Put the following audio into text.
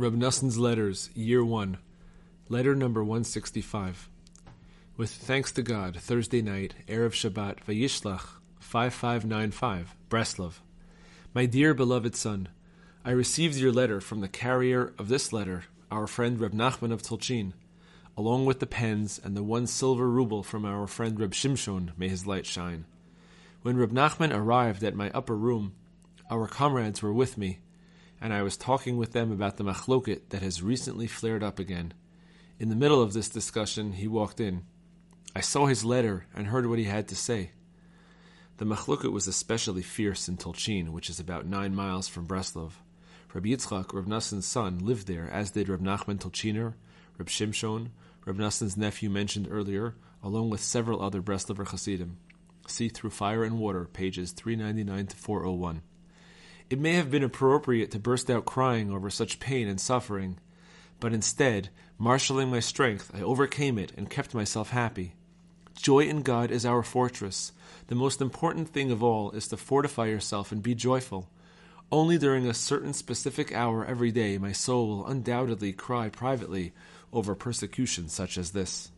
Reb Noson's Letters, Year 1, Letter number 165. With thanks to God, Thursday night, Erev Shabbat, Vayishlach, 5595, Breslov. My dear beloved son, I received your letter from the carrier of this letter, our friend Reb Nachman of Tolchin, along with the pens and the one silver ruble from our friend Reb Shimshon, may his light shine. When Reb Nachman arrived at my upper room, our comrades were with me and I was talking with them about the machloket that has recently flared up again. In the middle of this discussion, he walked in. I saw his letter and heard what he had to say. The machloket was especially fierce in Tolchin, which is about nine miles from Breslov. Reb Yitzchak, Reb son, lived there, as did Reb Nachman Tolchiner, Reb Shimshon, Reb Noson's nephew mentioned earlier, along with several other Breslover Hasidim. See Through Fire and Water, pages 399 to 401. It may have been appropriate to burst out crying over such pain and suffering, but instead, marshaling my strength, I overcame it and kept myself happy. Joy in God is our fortress. The most important thing of all is to fortify yourself and be joyful. Only during a certain specific hour every day my soul will undoubtedly cry privately over persecution such as this.